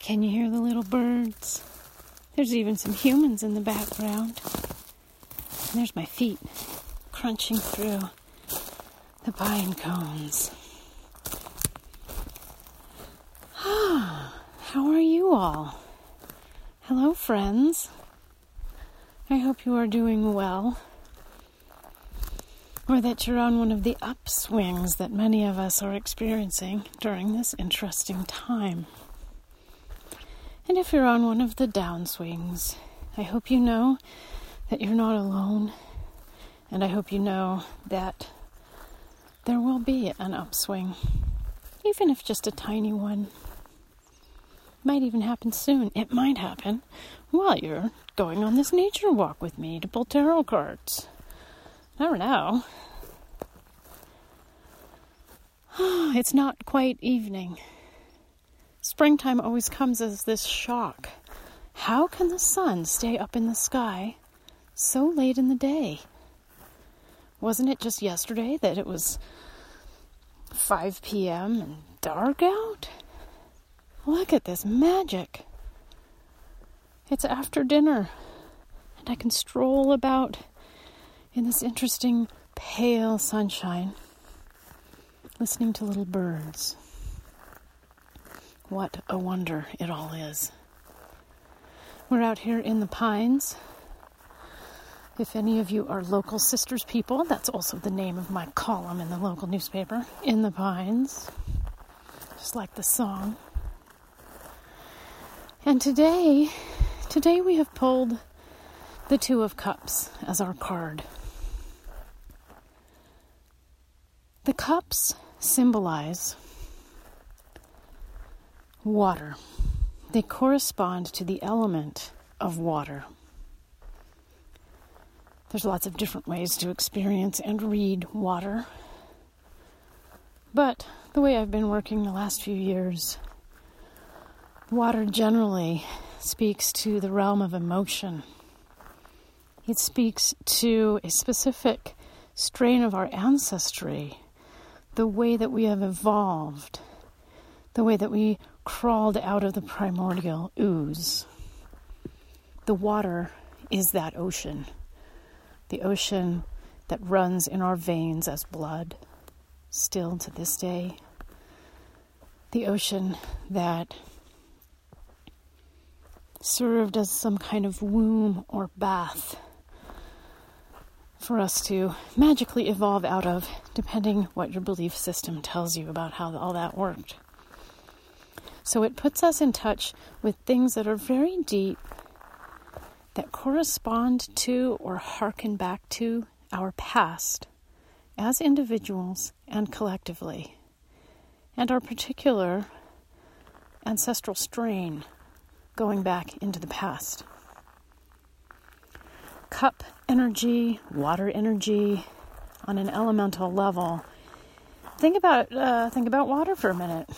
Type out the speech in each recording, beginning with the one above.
Can you hear the little birds? There's even some humans in the background. And there's my feet crunching through the pine cones. How are you all? Hello, friends. I hope you are doing well. Or that you're on one of the upswings that many of us are experiencing during this interesting time. And if you're on one of the downswings, I hope you know that you're not alone. And I hope you know that there will be an upswing, even if just a tiny one. Might even happen soon. It might happen while you're going on this nature walk with me to pull tarot cards. Never know. it's not quite evening. Springtime always comes as this shock. How can the sun stay up in the sky so late in the day? Wasn't it just yesterday that it was 5 p.m. and dark out? Look at this magic. It's after dinner, and I can stroll about in this interesting pale sunshine, listening to little birds. What a wonder it all is. We're out here in the pines. If any of you are local sisters people, that's also the name of my column in the local newspaper, In the Pines. Just like the song. And today, today we have pulled the Two of Cups as our card. The cups symbolize Water. They correspond to the element of water. There's lots of different ways to experience and read water. But the way I've been working the last few years, water generally speaks to the realm of emotion. It speaks to a specific strain of our ancestry, the way that we have evolved, the way that we crawled out of the primordial ooze. The water is that ocean, the ocean that runs in our veins as blood, still to this day. The ocean that served as some kind of womb or bath for us to magically evolve out of, depending what your belief system tells you about how all that worked. So it puts us in touch with things that are very deep, that correspond to or hearken back to our past as individuals and collectively, and our particular ancestral strain going back into the past. Cup energy, water energy, on an elemental level. Think about uh, think about water for a minute.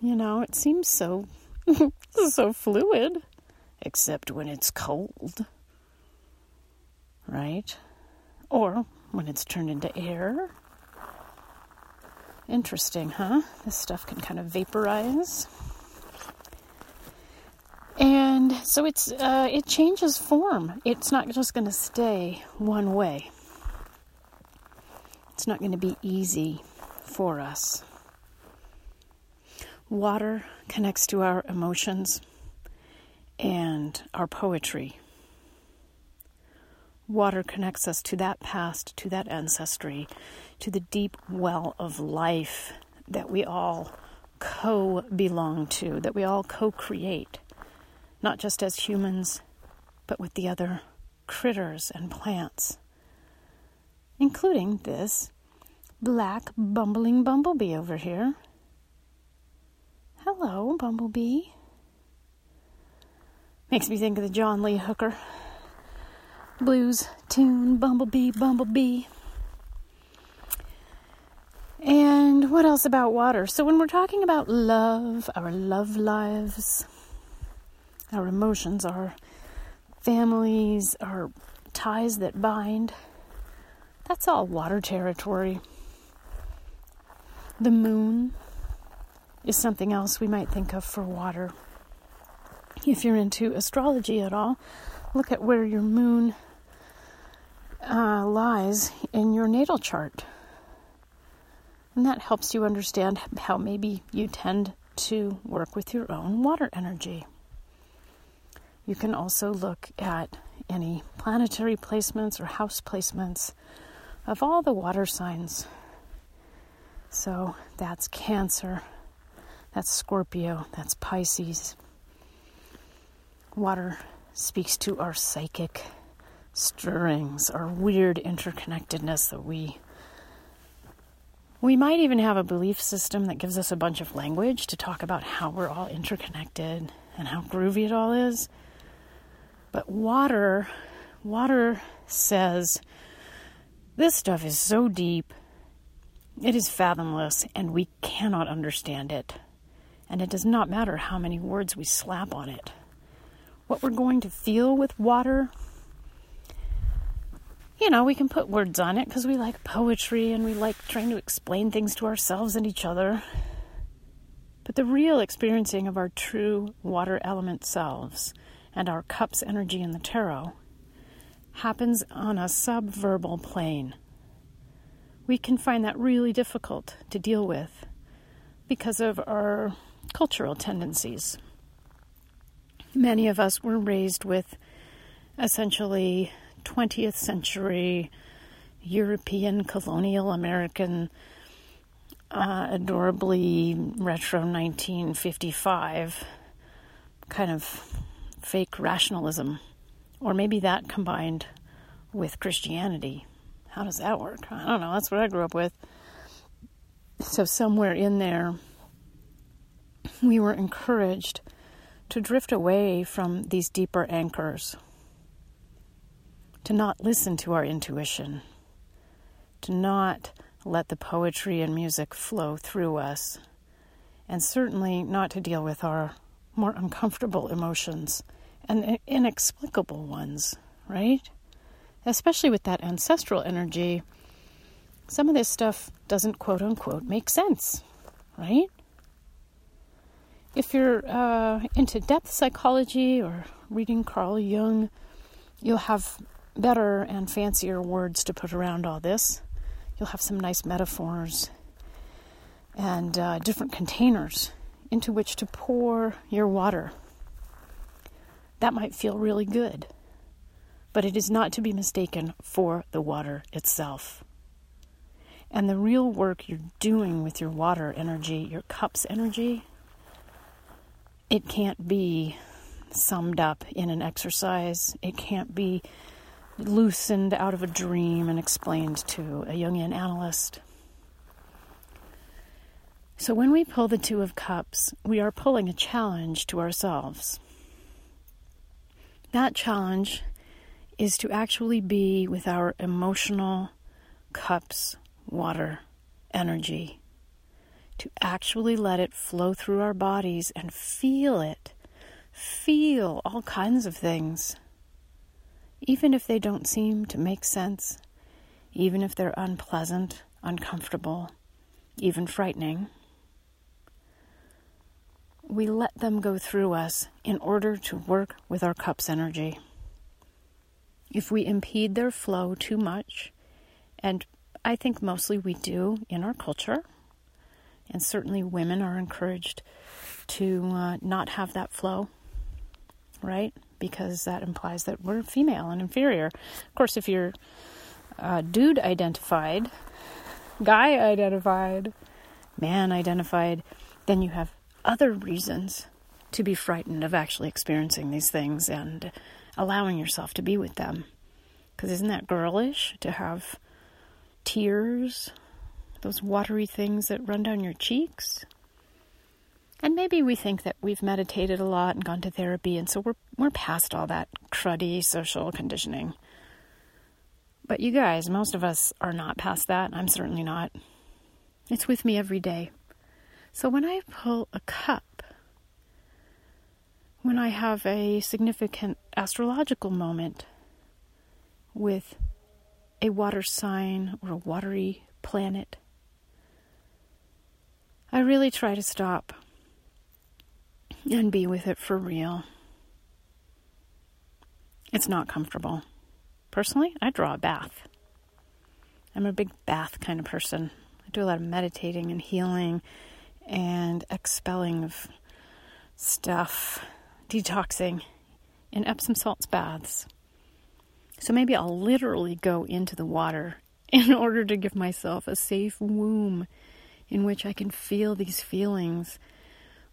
You know, it seems so so fluid, except when it's cold. Right? Or when it's turned into air. Interesting, huh? This stuff can kind of vaporize. And so it's uh, it changes form. It's not just going to stay one way. It's not going to be easy for us. Water connects to our emotions and our poetry. Water connects us to that past, to that ancestry, to the deep well of life that we all co belong to, that we all co create, not just as humans, but with the other critters and plants, including this black bumbling bumblebee over here. Hello, Bumblebee. Makes me think of the John Lee Hooker blues tune, Bumblebee, Bumblebee. And what else about water? So, when we're talking about love, our love lives, our emotions, our families, our ties that bind, that's all water territory. The moon, is something else we might think of for water. If you're into astrology at all, look at where your moon uh, lies in your natal chart. And that helps you understand how maybe you tend to work with your own water energy. You can also look at any planetary placements or house placements of all the water signs. So that's Cancer, that's Scorpio, that's Pisces. Water speaks to our psychic stirrings, our weird interconnectedness that we we might even have a belief system that gives us a bunch of language to talk about how we're all interconnected and how groovy it all is. But water, water says this stuff is so deep, it is fathomless, and we cannot understand it. And it does not matter how many words we slap on it. What we're going to feel with water you know, we can put words on it because we like poetry and we like trying to explain things to ourselves and each other. But the real experiencing of our true water element selves and our cups energy in the tarot happens on a subverbal plane. We can find that really difficult to deal with because of our cultural tendencies. Many of us were raised with essentially 20th century European colonial American, uh, adorably retro 1955 kind of fake rationalism. Or maybe that combined with Christianity. How does that work? I don't know. That's what I grew up with. So, somewhere in there, we were encouraged to drift away from these deeper anchors to not listen to our intuition, to not let the poetry and music flow through us, and certainly not to deal with our more uncomfortable emotions and inexplicable ones, right? Especially with that ancestral energy, some of this stuff doesn't quote unquote make sense, right? If you're uh, into depth psychology or reading Carl Jung, you'll have better and fancier words to put around all this. You'll have some nice metaphors and uh, different containers into which to pour your water. That might feel really good, but it is not to be mistaken for the water itself. And the real work you're doing with your water energy, your cup's energy, it can't be summed up in an exercise. It can't be loosened out of a dream and explained to a Jungian analyst. So, when we pull the Two of Cups, we are pulling a challenge to ourselves. That challenge is to actually be with our emotional cups, water, energy, to actually let it flow through our bodies and feel it. Feel all kinds of things even if they don't seem to make sense, even if they're unpleasant, uncomfortable, even frightening. We let them go through us in order to work with our cup's energy. If we impede their flow too much, and I think mostly we do in our culture, and certainly women are encouraged to uh, not have that flow, right? because that implies that we're female and inferior. Of course, if you're uh, dude identified, guy identified, man identified, then you have other reasons to be frightened of actually experiencing these things and allowing yourself to be with them. Because isn't that girlish to have tears, those watery things that run down your cheeks? And maybe we think that we've meditated a lot and gone to therapy, and so we're, we're past all that cruddy social conditioning. But you guys, most of us are not past that. I'm certainly not. It's with me every day. So when I pull a cup, when I have a significant astrological moment with a water sign or a watery planet, I really try to stop and be with it for real. It's not comfortable. Personally, I draw a bath. I'm a big bath kind of person. I do a lot of meditating and healing and expelling of stuff, detoxing in Epsom salts baths. So maybe I'll literally go into the water in order to give myself a safe womb in which I can feel these feelings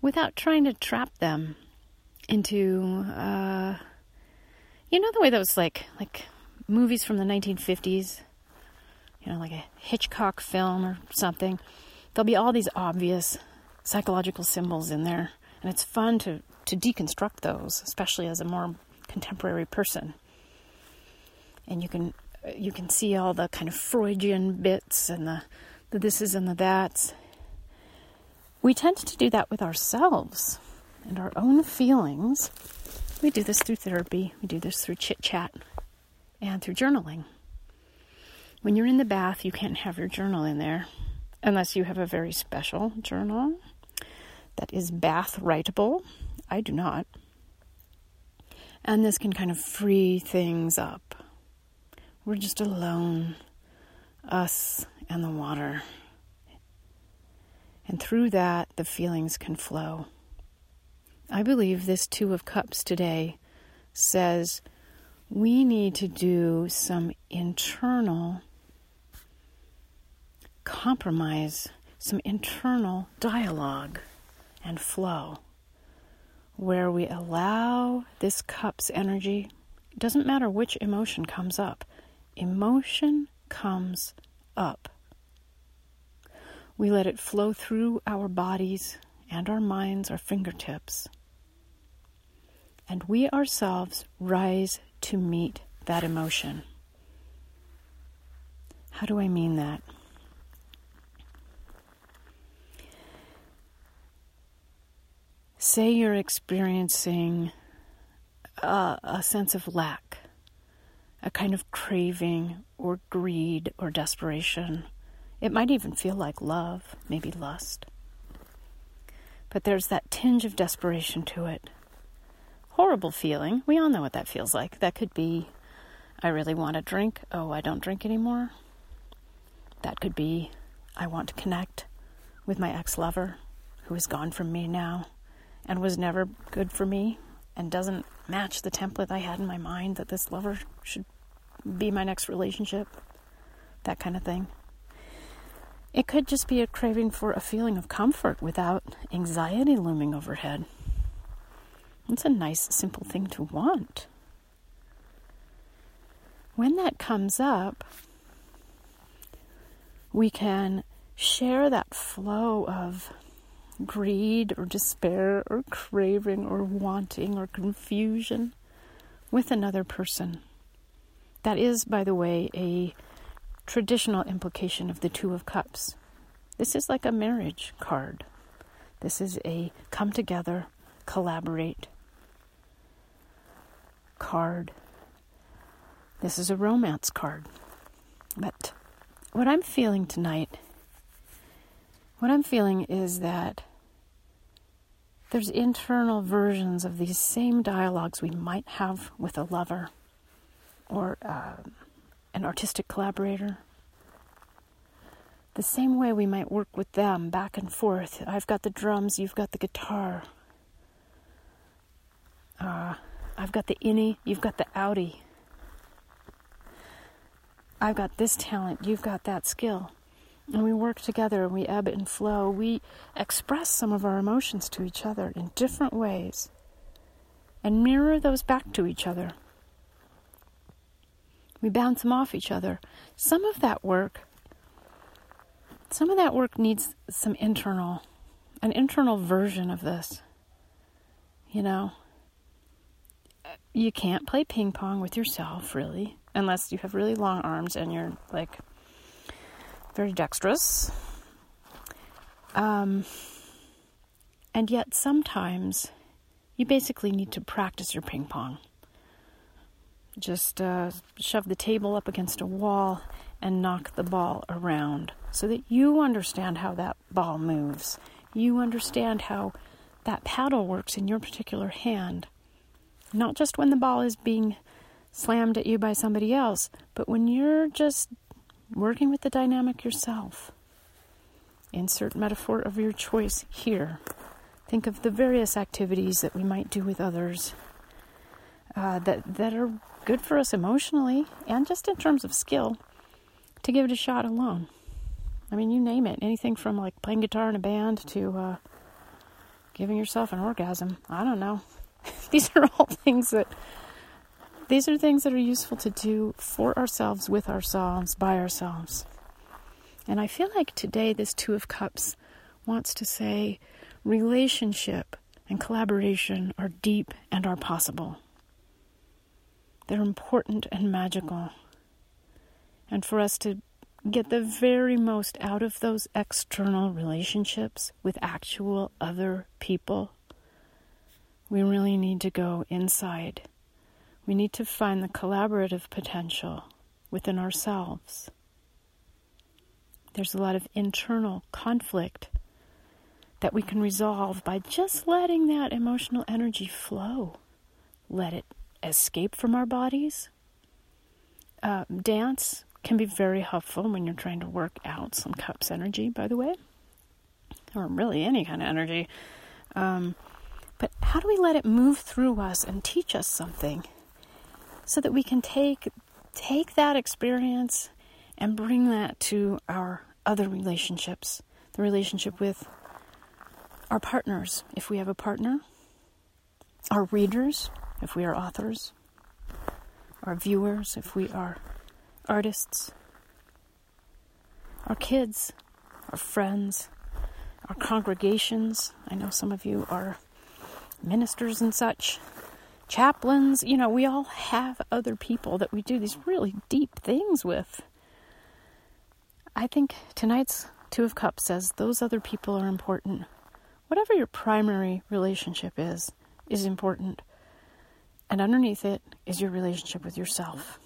without trying to trap them into uh, you know the way that was like like movies from the 1950s you know like a Hitchcock film or something. There'll be all these obvious psychological symbols in there and it's fun to to deconstruct those especially as a more contemporary person. And you can you can see all the kind of Freudian bits and the, the thises and the that's. We tend to do that with ourselves and our own feelings. We do this through therapy, we do this through chit chat, and through journaling. When you're in the bath, you can't have your journal in there unless you have a very special journal that is bath writable. I do not. And this can kind of free things up. We're just alone, us and the water. And through that, the feelings can flow. I believe this Two of Cups today says we need to do some internal compromise, some internal dialogue and flow where we allow this cup's energy. It doesn't matter which emotion comes up, emotion comes up. We let it flow through our bodies and our minds, our fingertips. And we ourselves rise to meet that emotion. How do I mean that? Say you're experiencing a, a sense of lack a kind of craving or greed or desperation. It might even feel like love, maybe lust. But there's that tinge of desperation to it. Horrible feeling. We all know what that feels like. That could be, I really want a drink. Oh, I don't drink anymore. That could be, I want to connect with my ex lover who is gone from me now and was never good for me and doesn't match the template I had in my mind that this lover should be my next relationship, that kind of thing. It could just be a craving for a feeling of comfort without anxiety looming overhead. It's a nice, simple thing to want. When that comes up, we can share that flow of greed or despair or craving or wanting or confusion with another person. That is, by the way, a traditional implication of the Two of Cups. This is like a marriage card. This is a come together, collaborate card. This is a romance card. But what I'm feeling tonight, what I'm feeling is that there's internal versions of these same dialogues we might have with a lover or uh, an artistic collaborator. The same way we might work with them back and forth. I've got the drums, you've got the guitar. Uh, I've got the innie, you've got the outie. I've got this talent, you've got that skill. And we work together, and we ebb and flow. We express some of our emotions to each other in different ways and mirror those back to each other. We bounce them off each other. Some of that work, some of that work needs some internal, an internal version of this. You know, you can't play ping pong with yourself, really, unless you have really long arms and you're like very dexterous. Um, and yet, sometimes you basically need to practice your ping pong. Just uh, shove the table up against a wall and knock the ball around so that you understand how that ball moves. You understand how that paddle works in your particular hand. Not just when the ball is being slammed at you by somebody else, but when you're just working with the dynamic yourself. Insert metaphor of your choice here. Think of the various activities that we might do with others uh, that, that are good for us emotionally and just in terms of skill to give it a shot alone. I mean, you name it. Anything from like playing guitar in a band to uh, giving yourself an orgasm. I don't know. These are all things that these are things that are useful to do for ourselves, with ourselves, by ourselves. And I feel like today this Two of Cups wants to say relationship and collaboration are deep and are possible. They're important and magical. And for us to get the very most out of those external relationships with actual other people, we really need to go inside we need to find the collaborative potential within ourselves. There's a lot of internal conflict that we can resolve by just letting that emotional energy flow. Let it escape from our bodies. Uh, dance can be very helpful when you're trying to work out some cups energy, by the way, or really any kind of energy. Um, but how do we let it move through us and teach us something? so that we can take take that experience and bring that to our other relationships, the relationship with our partners, if we have a partner, our readers, if we are authors, our viewers, if we are artists, our kids, our friends, our congregations. I know some of you are ministers and such chaplains. You know, we all have other people that we do these really deep things with. I think tonight's Two of Cups says those other people are important. Whatever your primary relationship is, is important. And underneath it is your relationship with yourself.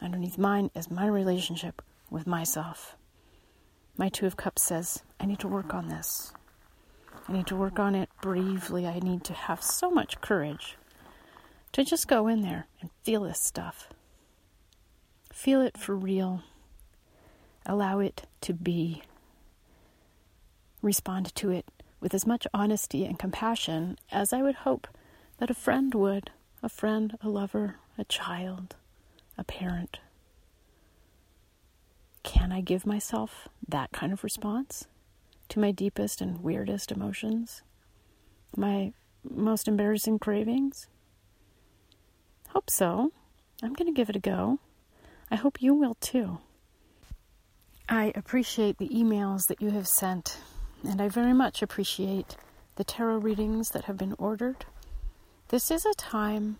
Underneath mine is my relationship with myself. My Two of Cups says, I need to work on this. I need to work on it bravely. I need to have so much courage to just go in there and feel this stuff. Feel it for real. Allow it to be. Respond to it with as much honesty and compassion as I would hope that a friend would a friend, a lover, a child, a parent. Can I give myself that kind of response to my deepest and weirdest emotions? My most embarrassing cravings? Hope so. I'm going to give it a go. I hope you will too. I appreciate the emails that you have sent, and I very much appreciate the tarot readings that have been ordered. This is a time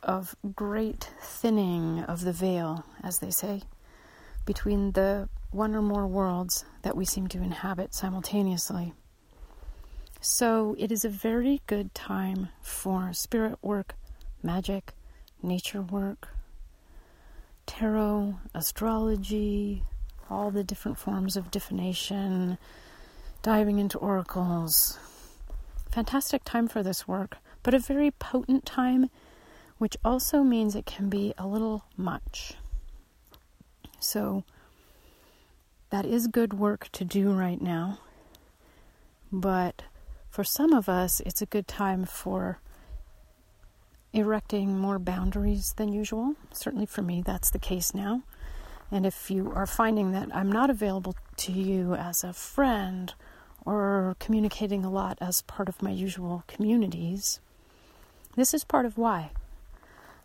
of great thinning of the veil, as they say, between the one or more worlds that we seem to inhabit simultaneously. So it is a very good time for spirit work, magic, nature work, tarot, astrology, all the different forms of divination, diving into oracles. Fantastic time for this work, but a very potent time, which also means it can be a little much. So, that is good work to do right now, but for some of us, it's a good time for erecting more boundaries than usual. Certainly for me, that's the case now. And if you are finding that I'm not available to you as a friend or communicating a lot as part of my usual communities, this is part of why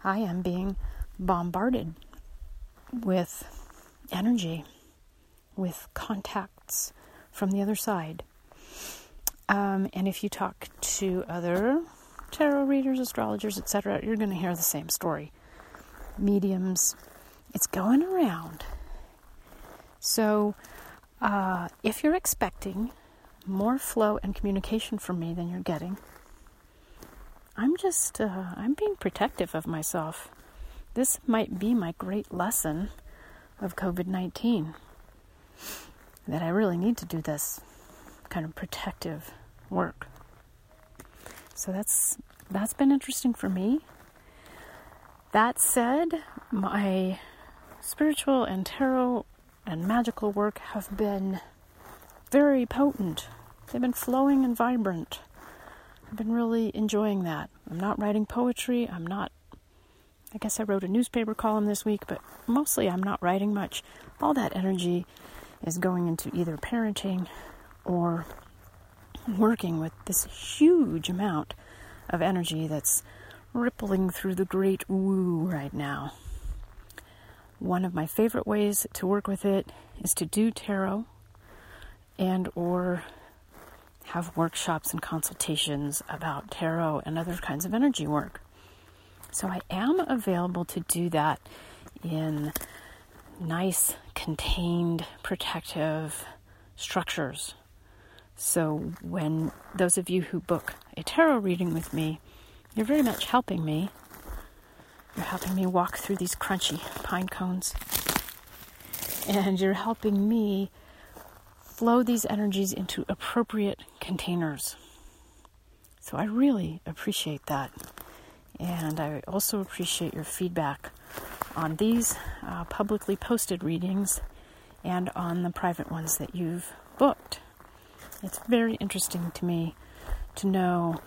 I am being bombarded with energy, with contacts from the other side. Um, and if you talk to other tarot readers, astrologers, etc., you're going to hear the same story. Mediums, it's going around. So, uh, if you're expecting more flow and communication from me than you're getting, I'm just, uh, I'm being protective of myself. This might be my great lesson of COVID 19 that I really need to do this kind of protective work. So that's that's been interesting for me. That said, my spiritual and tarot and magical work have been very potent. They've been flowing and vibrant. I've been really enjoying that. I'm not writing poetry. I'm not, I guess I wrote a newspaper column this week, but mostly I'm not writing much. All that energy is going into either parenting or working with this huge amount of energy that's rippling through the great woo right now. One of my favorite ways to work with it is to do tarot and or have workshops and consultations about tarot and other kinds of energy work. So I am available to do that in nice, contained, protective structures. So when those of you who book a tarot reading with me, you're very much helping me. You're helping me walk through these crunchy pine cones. And you're helping me flow these energies into appropriate containers. So I really appreciate that. And I also appreciate your feedback on these uh, publicly posted readings and on the private ones that you've booked. It's very interesting to me to know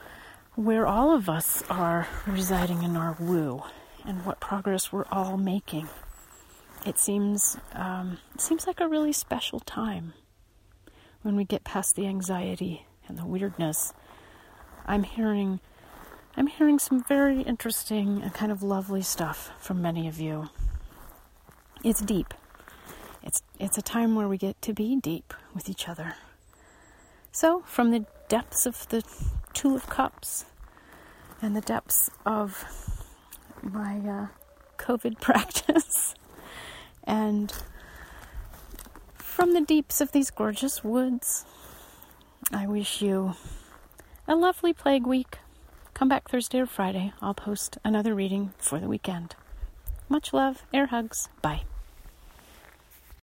where all of us are residing in our woo and what progress we're all making. It seems um, it seems like a really special time when we get past the anxiety and the weirdness. I'm hearing I'm hearing some very interesting and kind of lovely stuff from many of you. It's deep. It's it's a time where we get to be deep with each other. So, from the depths of the Two of Cups and the depths of my uh, COVID practice. and from the deeps of these gorgeous woods, I wish you a lovely plague week. Come back Thursday or Friday. I'll post another reading for the weekend. Much love, air hugs. Bye.